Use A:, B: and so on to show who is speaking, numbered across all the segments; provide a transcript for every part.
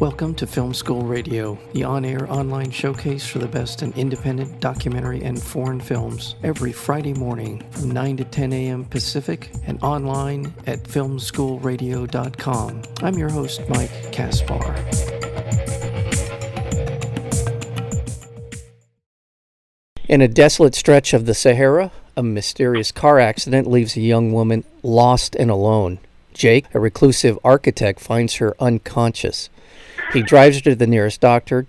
A: Welcome to Film School Radio, the on air online showcase for the best in independent documentary and foreign films, every Friday morning from 9 to 10 a.m. Pacific and online at filmschoolradio.com. I'm your host, Mike Kaspar. In a desolate stretch of the Sahara, a mysterious car accident leaves a young woman lost and alone. Jake, a reclusive architect, finds her unconscious. He drives her to the nearest doctor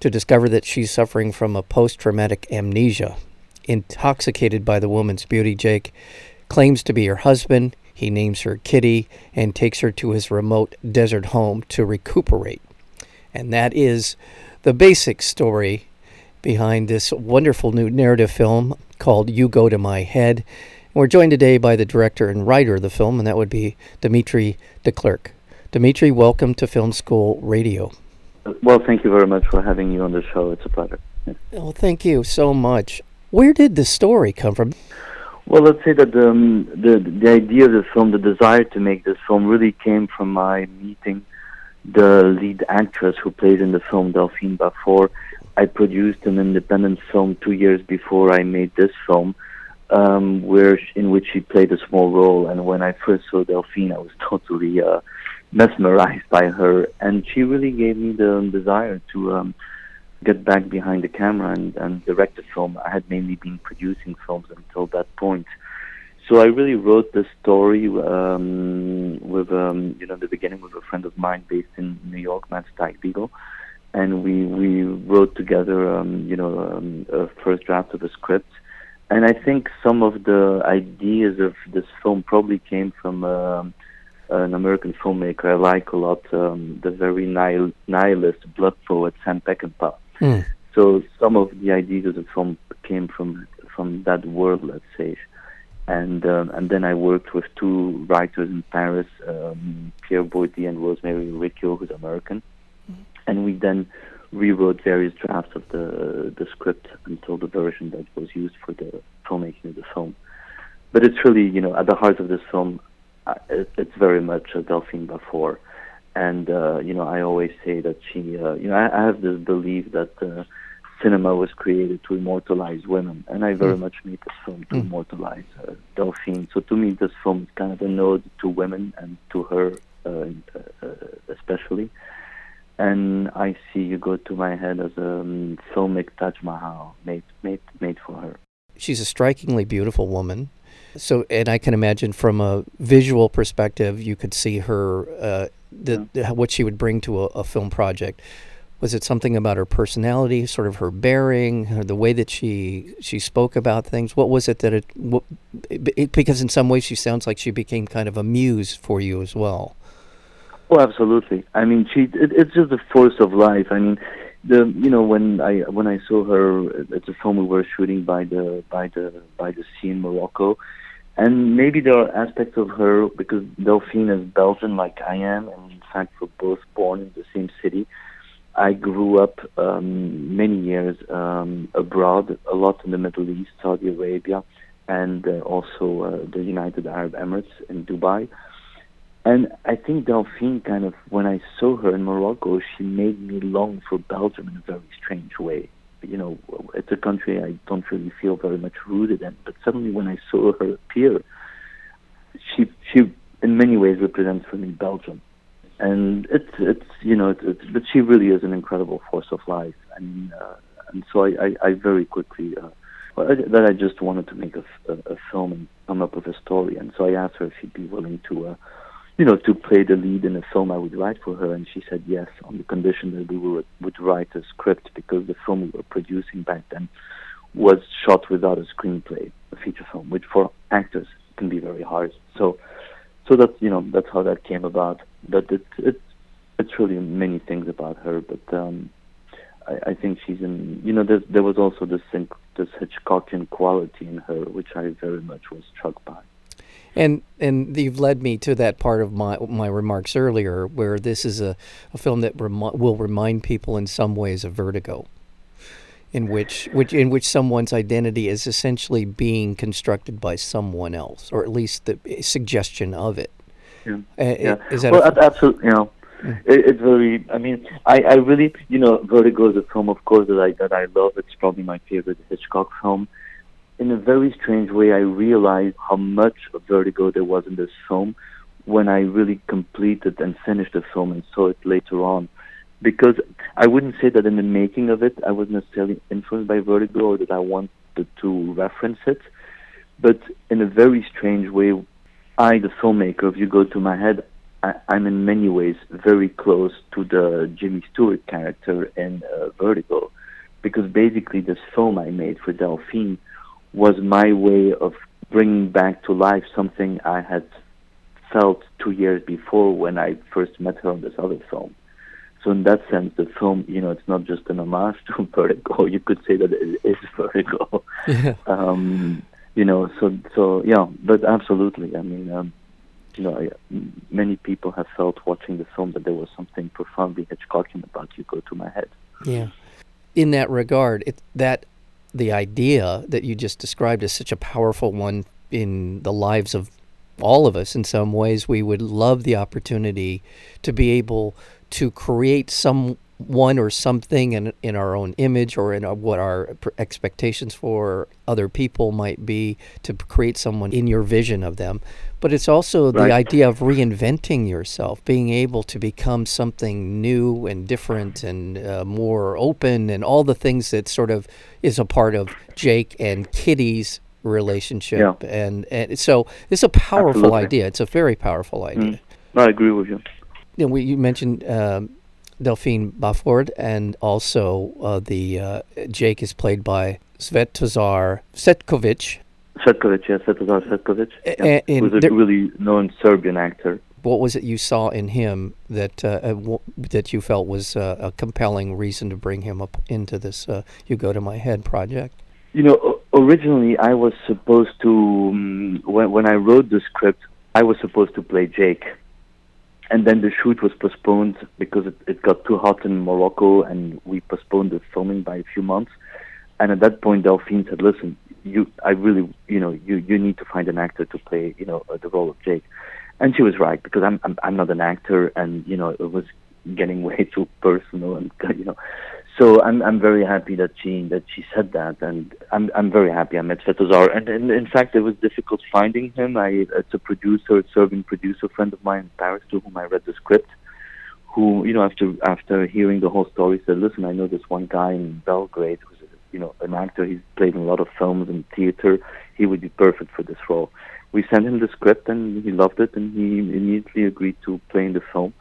A: to discover that she's suffering from a post traumatic amnesia. Intoxicated by the woman's beauty, Jake claims to be her husband. He names her Kitty and takes her to his remote desert home to recuperate. And that is the basic story behind this wonderful new narrative film called You Go to My Head. We're joined today by the director and writer of the film, and that would be Dimitri de Clercq. Dimitri, welcome to Film School Radio.
B: Well, thank you very much for having you on the show. It's a pleasure.
A: Yeah. Well, thank you so much. Where did the story come from?
B: Well, let's say that um, the the idea of the film, the desire to make this film, really came from my meeting the lead actress who plays in the film, Delphine Bafour. I produced an independent film two years before I made this film, um, where in which she played a small role. And when I first saw Delphine, I was totally uh, mesmerized by her, and she really gave me the desire to um, get back behind the camera and, and direct a film. I had mainly been producing films until that point. So I really wrote the story um, with, um, you know, the beginning with a friend of mine based in New York, Matt Steigbigel, and we we wrote together, um, you know, um, a first draft of a script. And I think some of the ideas of this film probably came from um, an American filmmaker I like a lot, um, the very nihil- nihilist blood poet Sam Peckinpah. Mm. So some of the ideas of the film came from from that world, let's say. And um, and then I worked with two writers in Paris, um, Pierre Bourdieu and Rosemary Riccio, who's American, mm. and we then rewrote various drafts of the the script until the version that was used for the filmmaking of the film. But it's really, you know, at the heart of this film, it, it's very much a Delphine Bafour. And, uh, you know, I always say that she, uh, you know, I, I have this belief that uh, cinema was created to immortalize women. And I very mm. much made this film to mm. immortalize uh, Delphine. So to me, this film is kind of a node to women and to her uh, uh, especially. And I see you go to my head as a um, filmic Taj Mahal made, made, made for her.
A: She's a strikingly beautiful woman. So, and I can imagine from a visual perspective, you could see her, uh, the, yeah. what she would bring to a, a, film project. Was it something about her personality, sort of her bearing, her, the way that she she spoke about things? What was it that it, what, it, Because in some ways, she sounds like she became kind of a muse for you as well.
B: Oh, absolutely. I mean, she it, it's just the force of life. I mean, the you know when I when I saw her, at the film we were shooting by the by the by the sea in Morocco and maybe there are aspects of her because Delphine is Belgian like I am, and in fact we're both born in the same city. I grew up um, many years um, abroad, a lot in the Middle East, Saudi Arabia, and uh, also uh, the United Arab Emirates in Dubai. And I think Delphine kind of, when I saw her in Morocco, she made me long for Belgium in a very strange way you know, it's a country I don't really feel very much rooted in. But suddenly, when I saw her appear, she she in many ways represents for me Belgium, and it's it's you know it's, it's but she really is an incredible force of life. Mean, uh, and so I I, I very quickly. Uh, that I just wanted to make a, a, a film and come up with a story, and so I asked her if she'd be willing to uh, you know, to play the lead in a film I would write for her, and she said yes on the condition that we would, would write a script because the film we were producing back then was shot without a screenplay, a feature film, which for actors can be very hard. So, so that you know, that's how that came about. But it's it's it's really many things about her, but um, I, I think she's in. You know, there there was also this this Hitchcockian quality in her, which I very much was struck by.
A: And and you've led me to that part of my my remarks earlier, where this is a, a film that remi- will remind people in some ways of Vertigo, in which which in which someone's identity is essentially being constructed by someone else, or at least the suggestion of it.
B: Yeah. Uh, yeah. Is that well, a, absolutely? You know, Mm. It, it's very. I mean, I, I really, you know, Vertigo is a film, of course, that I that I love. It's probably my favorite Hitchcock film. In a very strange way, I realized how much of Vertigo there was in this film when I really completed and finished the film and saw it later on. Because I wouldn't say that in the making of it, I was necessarily influenced by Vertigo or that I wanted to reference it. But in a very strange way, I, the filmmaker, if you go to my head, I, am in many ways very close to the Jimmy Stewart character in uh, Vertigo, because basically this film I made for Delphine was my way of bringing back to life something I had felt two years before when I first met her on this other film. So in that sense, the film, you know, it's not just an homage to Vertigo. You could say that it is Vertigo. Yeah. Um, you know, so so yeah, but absolutely. I mean, um, you know, I, many people have felt watching the film that there was something profoundly Hitchcockian about You Go to My Head.
A: Yeah. In that regard, it, that the idea that you just described is such a powerful one in the lives of all of us in some ways. We would love the opportunity to be able to create some one or something in in our own image or in what our expectations for other people might be to create someone in your vision of them but it's also right. the idea of reinventing yourself being able to become something new and different and uh, more open and all the things that sort of is a part of Jake and Kitty's relationship yeah. and and so it's a powerful Absolutely. idea it's a very powerful idea mm.
B: I agree with you
A: you, know, we, you mentioned um, Delphine Baford, and also uh, the uh, Jake is played by Svetozar Setkovic.
B: Cvetkovic, yes, Svetozar Setkovic. Yeah. Who's a there, really known Serbian actor.
A: What was it you saw in him that uh, uh w- that you felt was uh, a compelling reason to bring him up into this uh, "You Go to My Head" project?
B: You know, originally I was supposed to um, when when I wrote the script, I was supposed to play Jake and then the shoot was postponed because it, it got too hot in Morocco, and we postponed the filming by a few months. And at that point, Delphine said, "Listen, you, I really, you know, you you need to find an actor to play, you know, uh, the role of Jake." And she was right because I'm I'm, I'm not an actor, and you know, it was getting way too personal, and you know, so I'm I'm very happy that she that she said that, and I'm I'm very happy I met Svetozar. And, and in fact, it was difficult finding him. I it's a producer, a Serbian producer friend of mine in Paris to whom I read the script, who you know after after hearing the whole story said, listen, I know this one guy in Belgrade who's you know an actor. He's played in a lot of films and theater. He would be perfect for this role. We sent him the script and he loved it, and he immediately agreed to play in the film.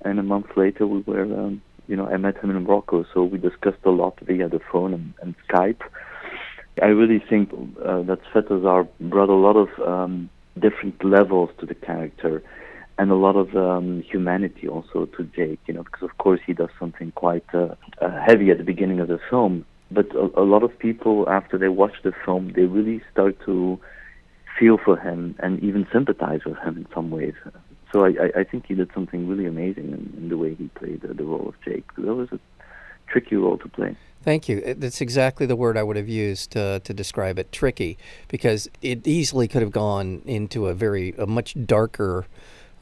B: And a month later, we were. Um, you know, I met him in Morocco, so we discussed a lot via the phone and, and Skype. I really think uh, that Svetozar brought a lot of um, different levels to the character and a lot of um, humanity also to Jake, you know, because of course he does something quite uh, uh, heavy at the beginning of the film. But a, a lot of people, after they watch the film, they really start to feel for him and even sympathize with him in some ways. So I, I think he did something really amazing in, in the way he played the, the role of Jake. That was a tricky role to play.
A: Thank you. That's exactly the word I would have used to, to describe it. Tricky, because it easily could have gone into a very a much darker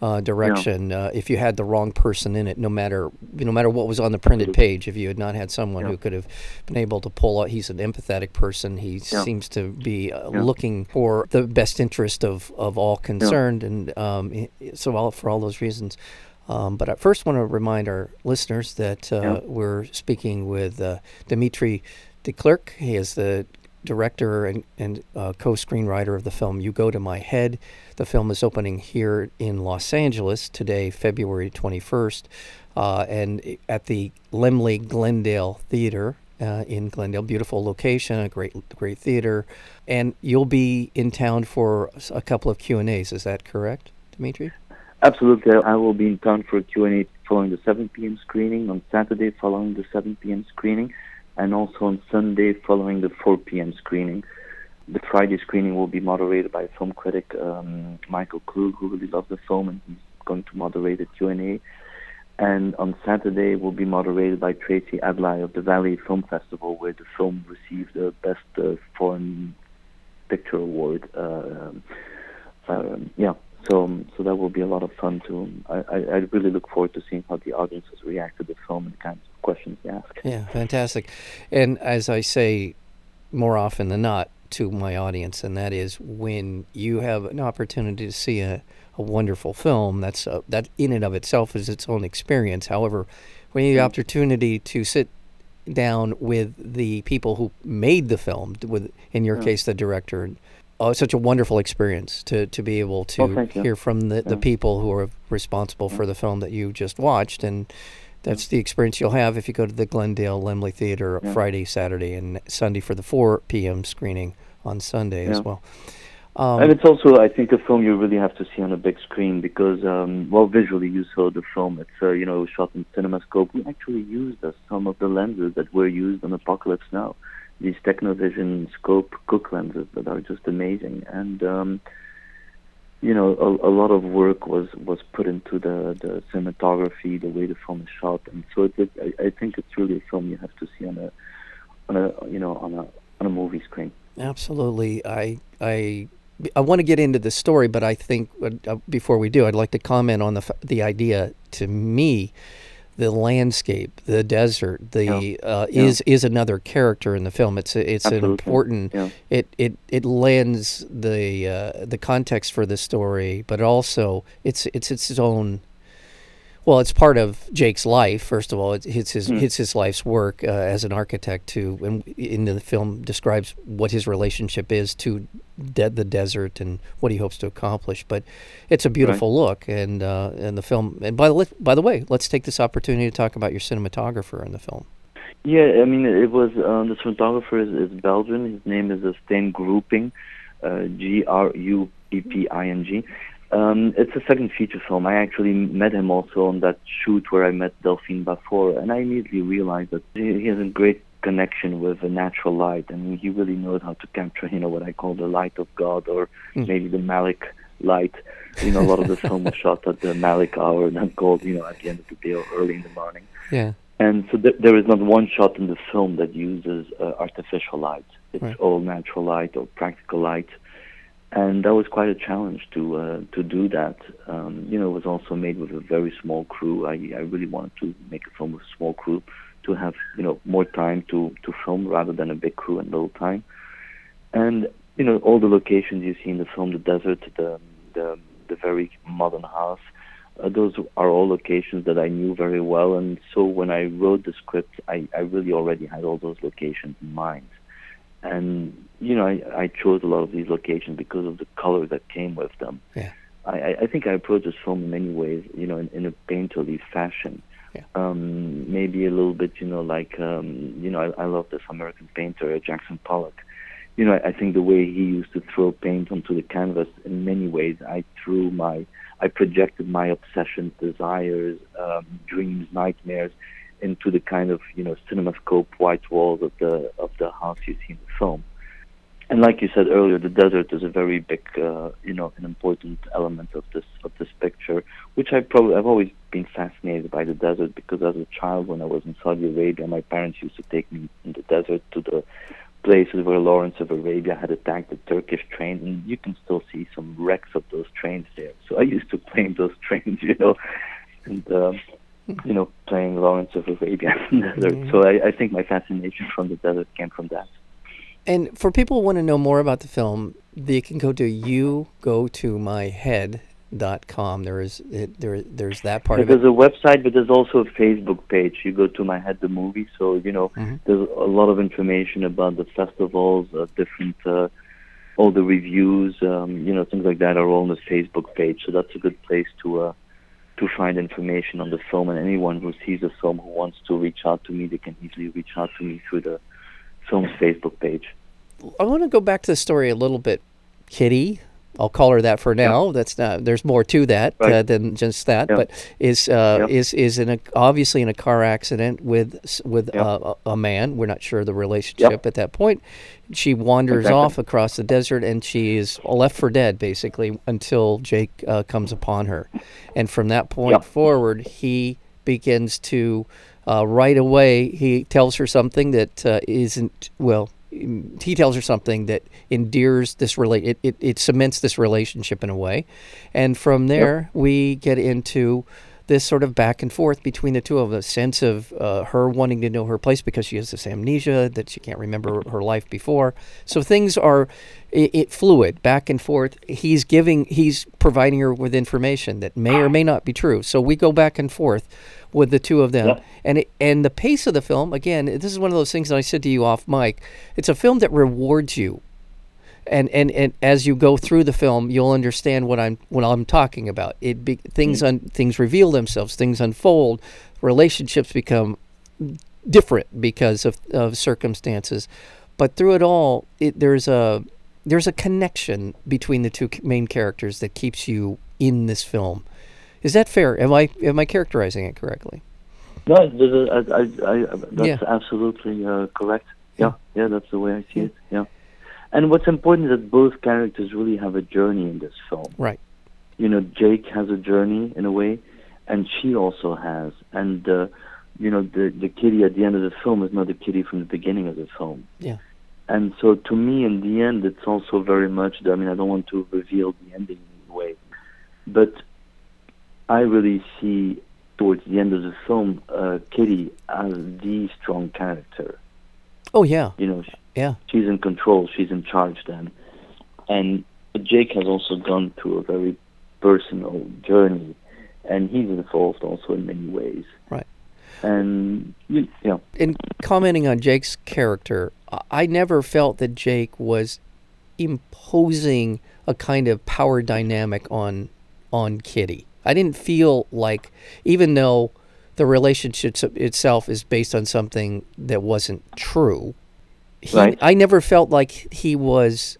A: uh, direction yeah. uh, if you had the wrong person in it. No matter no matter what was on the printed page, if you had not had someone yeah. who could have been able to pull out, he's an empathetic person. He yeah. seems to be uh, looking for the best interest of, of all concerned, and um, so all, for all those reasons. Um, but I first want to remind our listeners that uh, we're speaking with uh, Dimitri de Clercq. He is the director and, and uh, co-screenwriter of the film You Go to My Head. The film is opening here in Los Angeles today, February 21st, uh, and at the Laemmle Glendale Theater uh, in Glendale. Beautiful location, a great great theater, and you'll be in town for a couple of Q and A's. Is that correct, Dimitri?
B: Absolutely. I will be in town for a Q&A following the 7 p.m. screening on Saturday following the 7 p.m. screening and also on Sunday following the 4 p.m. screening. The Friday screening will be moderated by film critic um, Michael Klug, who really loves the film, and he's going to moderate the Q&A. And on Saturday will be moderated by Tracy Adlai of the Valley Film Festival, where the film received the Best uh, Foreign Picture Award. Uh, um, yeah, So, um, so that will be a lot of fun too. I, I, I really look forward to seeing how the audiences react to the film and the kinds of questions they ask.
A: Yeah, fantastic. And as I say more often than not to my audience, and that is when you have an opportunity to see a, a wonderful film, that's a, that in and of itself is its own experience. However, when you have the mm. opportunity to sit down with the people who made the film, with in your yeah. case the director, oh, such a wonderful experience to, to be able to hear from the, yeah. the people who are responsible yeah. for the film that you just watched and that's the experience you'll have if you go to the Glendale Laemmle Theater Friday, Saturday, and Sunday for the 4 p.m. screening on Sunday as well.
B: Um, and it's also, I think, a film you really have to see on a big screen because, um, well, visually you saw the film. It's, uh, you know, shot in CinemaScope. We actually used uh, some of the lenses that were used on Apocalypse Now. These Technovision scope Cooke lenses that are just amazing. And, um, you know, a, a, lot of work was, was put into the, the cinematography, the way the film is shot. And so it, it, I, I think it's really a film you have to see on a, on a, you know, on a, on a movie screen.
A: Absolutely. I, I I want to get into the story, but I think uh, before we do, I'd like to comment on the the idea. To me, the landscape, the desert, the yeah. Uh, yeah. is is another character in the film. It's a, it's Absolutely. an important. Yeah. It it it lends the uh, the context for the story, but also it's it's its own well, it's part of Jake's life. First of all, it's, it's his mm. it's his life's work uh, as an architect. To and in the film describes what his relationship is to de- the desert and what he hopes to accomplish. But it's a beautiful right. look, and uh, and the film. And by the by the way, let's take this opportunity to talk about your cinematographer in the film.
B: Yeah, I mean, it was uh, the cinematographer is, is Belgian. His name is Stijn Grupping, uh, G R U P P I N G. Um, it's a second feature film. I actually met him also on that shoot where I met Delphine Bafour, and I immediately realized that he has a great connection with the natural light, and he really knows how to capture, you know, what I call the light of God, or mm. maybe the Malick light. You know, a lot of the film was shot at the Malick hour, and called, you know, at the end of the day or early in the morning.
A: Yeah.
B: And so th- there is not one shot in the film that uses uh, artificial light. It's right. all natural light or practical light and that was quite a challenge to uh, to do that. Um, you know, it was also made with a very small crew. I I really wanted to make a film with a small crew to have you know more time to to film rather than a big crew and little time. And you know, all the locations you see in the film, the desert, the the the very modern house. Uh, those are all locations that I knew very well, and so when I wrote the script, I, I really already had all those locations in mind. And you know, I, I chose a lot of these locations because of the color that came with them.
A: Yeah.
B: I, I think I approached this film in many ways, you know, in, in a painterly fashion.
A: Yeah.
B: Um, maybe a little bit, you know, like, um, you know, I, I love this American painter, Jackson Pollock. You know, I, I think the way he used to throw paint onto the canvas, in many ways, I threw my, I projected my obsessions, desires, um, dreams, nightmares into the kind of, you know, cinemascope white walls of the of the house you see in the film and like you said earlier, the desert is a very big, uh, you know, an important element of this of this picture. Which I probably I've always been fascinated by the desert because as a child, when I was in Saudi Arabia, my parents used to take me in the desert to the places where Lawrence of Arabia had attacked the Turkish train, and you can still see some wrecks of those trains there. So I used to claim those trains, you know, and. Uh, you know, playing Lawrence of Arabia in the desert. Mm-hmm. So I, I think my fascination from the desert came from that.
A: And for people who want to know more about the film, they can go to you go to my head dot com. There is it, there there's that part
B: yeah,
A: of
B: it. There's a website, but there's also a Facebook page. You go to my head the movie, so you know mm-hmm. there's a lot of information about the festivals, uh, different uh, all the reviews, um, you know things like that are all on the Facebook page. So that's a good place to uh, to find information on the film. And anyone who sees the film who wants to reach out to me, they can easily reach out to me through the film's Facebook page.
A: I want to go back to the story a little bit. Kitty, I'll call her that for now. That's not. There's more to that uh, right. uh, than just that. But is uh, is is in a obviously in a car accident with with uh, a man. We're not sure the relationship at that point. She wanders exactly. off across the desert and she is left for dead basically until Jake uh, comes upon her, and from that point forward, he begins to uh, right away. He tells her something that not well he tells her something that endears this relate it, it, it cements this relationship in a way and from there yep. we get into this sort of back and forth between the two of a sense of uh, her wanting to know her place because she has this amnesia that she can't remember her life before so things are it, it fluid back and forth he's giving he's providing her with information that may or may not be true so we go back and forth with the two of them. Yep. And it, and the pace of the film, again, this is one of those things that I said to you off mic. It's a film that rewards you. And, and and as you go through the film, you'll understand what I'm what I'm talking about. It be, things mm-hmm. un, things reveal themselves, things unfold, relationships become different because of, of circumstances. But through it all, it, there's a there's a connection between the two main characters that keeps you in this film is that fair? Am I am I characterizing it correctly?
B: No, I, I, I, that's yeah. absolutely uh, correct. Yeah, yeah, that's the way I see it. Yeah, and what's important is that both characters really have a journey in this film.
A: Right.
B: You know, Jake has a journey in a way, and she also has. And uh, you know, the the kitty at the end of the film is not the kitty from the beginning of the film.
A: Yeah.
B: And so, to me, in the end, it's also very much. I mean, I don't want to reveal the ending in any way, but I really see towards the end of the film uh, Kitty as the strong character.
A: Oh yeah.
B: You know, she,
A: yeah.
B: She's in control. She's in charge then, and Jake has also gone through a very personal journey, and he's involved also in many ways.
A: Right.
B: And you know,
A: in commenting on Jake's character, I never felt that Jake was imposing a kind of power dynamic on on Kitty. I didn't feel like, even though the relationship itself is based on something that wasn't true, he, right. I never felt like he was.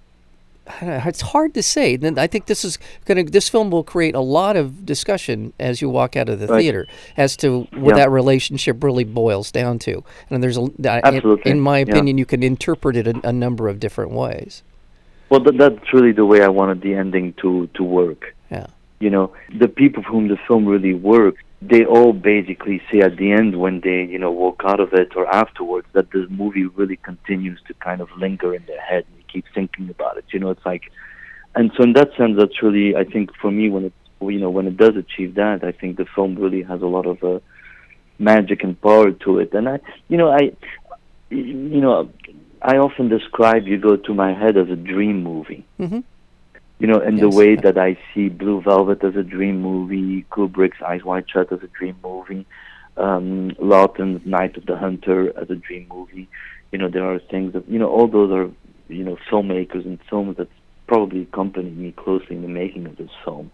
A: It's hard to say. Then I think this is going to. This film will create a lot of discussion as you walk out of the right. theater as to what yeah. that relationship really boils down to. And there's a,
B: Absolutely.
A: in, in my opinion, yeah. you can interpret it a, a number of different ways.
B: Well, that's really the way I wanted the ending to to work.
A: Yeah
B: you know, the people for whom the film really worked, they all basically say at the end when they, you know, walk out of it or afterwards that the movie really continues to kind of linger in their head and you keep thinking about it. You know, it's like, and so in that sense, that's really, I think, for me, when it, you know, when it does achieve that, I think the film really has a lot of uh, magic and power to it. And I, you know, I, you know, I often describe You Go to My Head as a dream movie.
A: Mm-hmm
B: you know, in yes. the way that I see Blue Velvet as a dream movie, Kubrick's Eyes Wide Shut as a dream movie, um, Laughton's Night of the Hunter as a dream movie. You know, there are things that, you know, all those are, you know, filmmakers and films that probably accompanied me closely in the making of this film.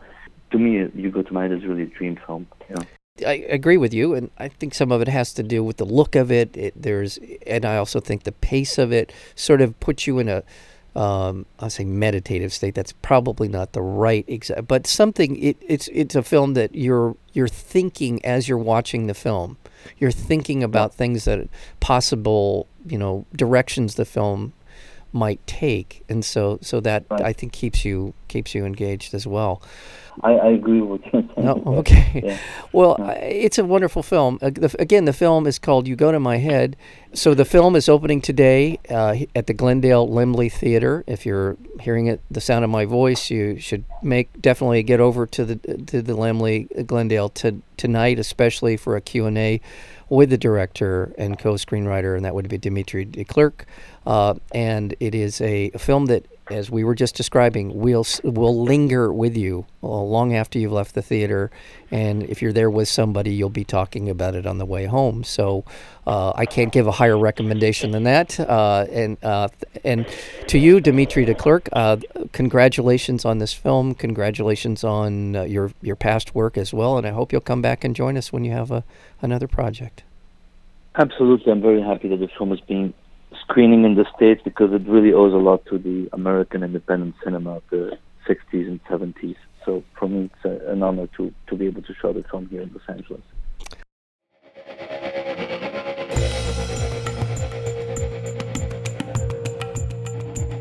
B: To me, You Go to Mind is really a dream film. Yeah.
A: I agree with you, and I think some of it has to do with the look of it. it. There's, and I also think the pace of it sort of puts you in a um, I'll say meditative state. That's probably not the right exact, but something. It, it's it's a film that you're you're thinking as you're watching the film. You're thinking about things that possible, you know, directions the film might take, and so so that right. I think keeps you keeps you engaged as well.
B: I, I agree with you.
A: oh, okay. Yeah. Well, yeah. it's a wonderful film. Again, the film is called "You Go to My Head." So the film is opening today uh, at the Glendale Laemmle Theater. If you're hearing it, the sound of my voice, you should make definitely get over to the to the Laemmle uh, Glendale to, tonight, especially for a Q and A with the director and co-screenwriter, and that would be Dimitri de Clercq. Uh, and it is a, film that as we were just describing, will will linger with you long after you've left the theater, and if you're there with somebody, you'll be talking about it on the way home. So, uh, I can't give a higher recommendation than that. Uh, and uh, and to you, Dimitri de Clercq, uh, congratulations on this film. Congratulations on uh, your your past work as well, and I hope you'll come back and join us when you have a another project.
B: Absolutely, I'm very happy that the film is being screening in the States because it really owes a lot to the American independent cinema of the 60s and 70s. So for me, it's an honor to, to be able to show the film here in Los Angeles.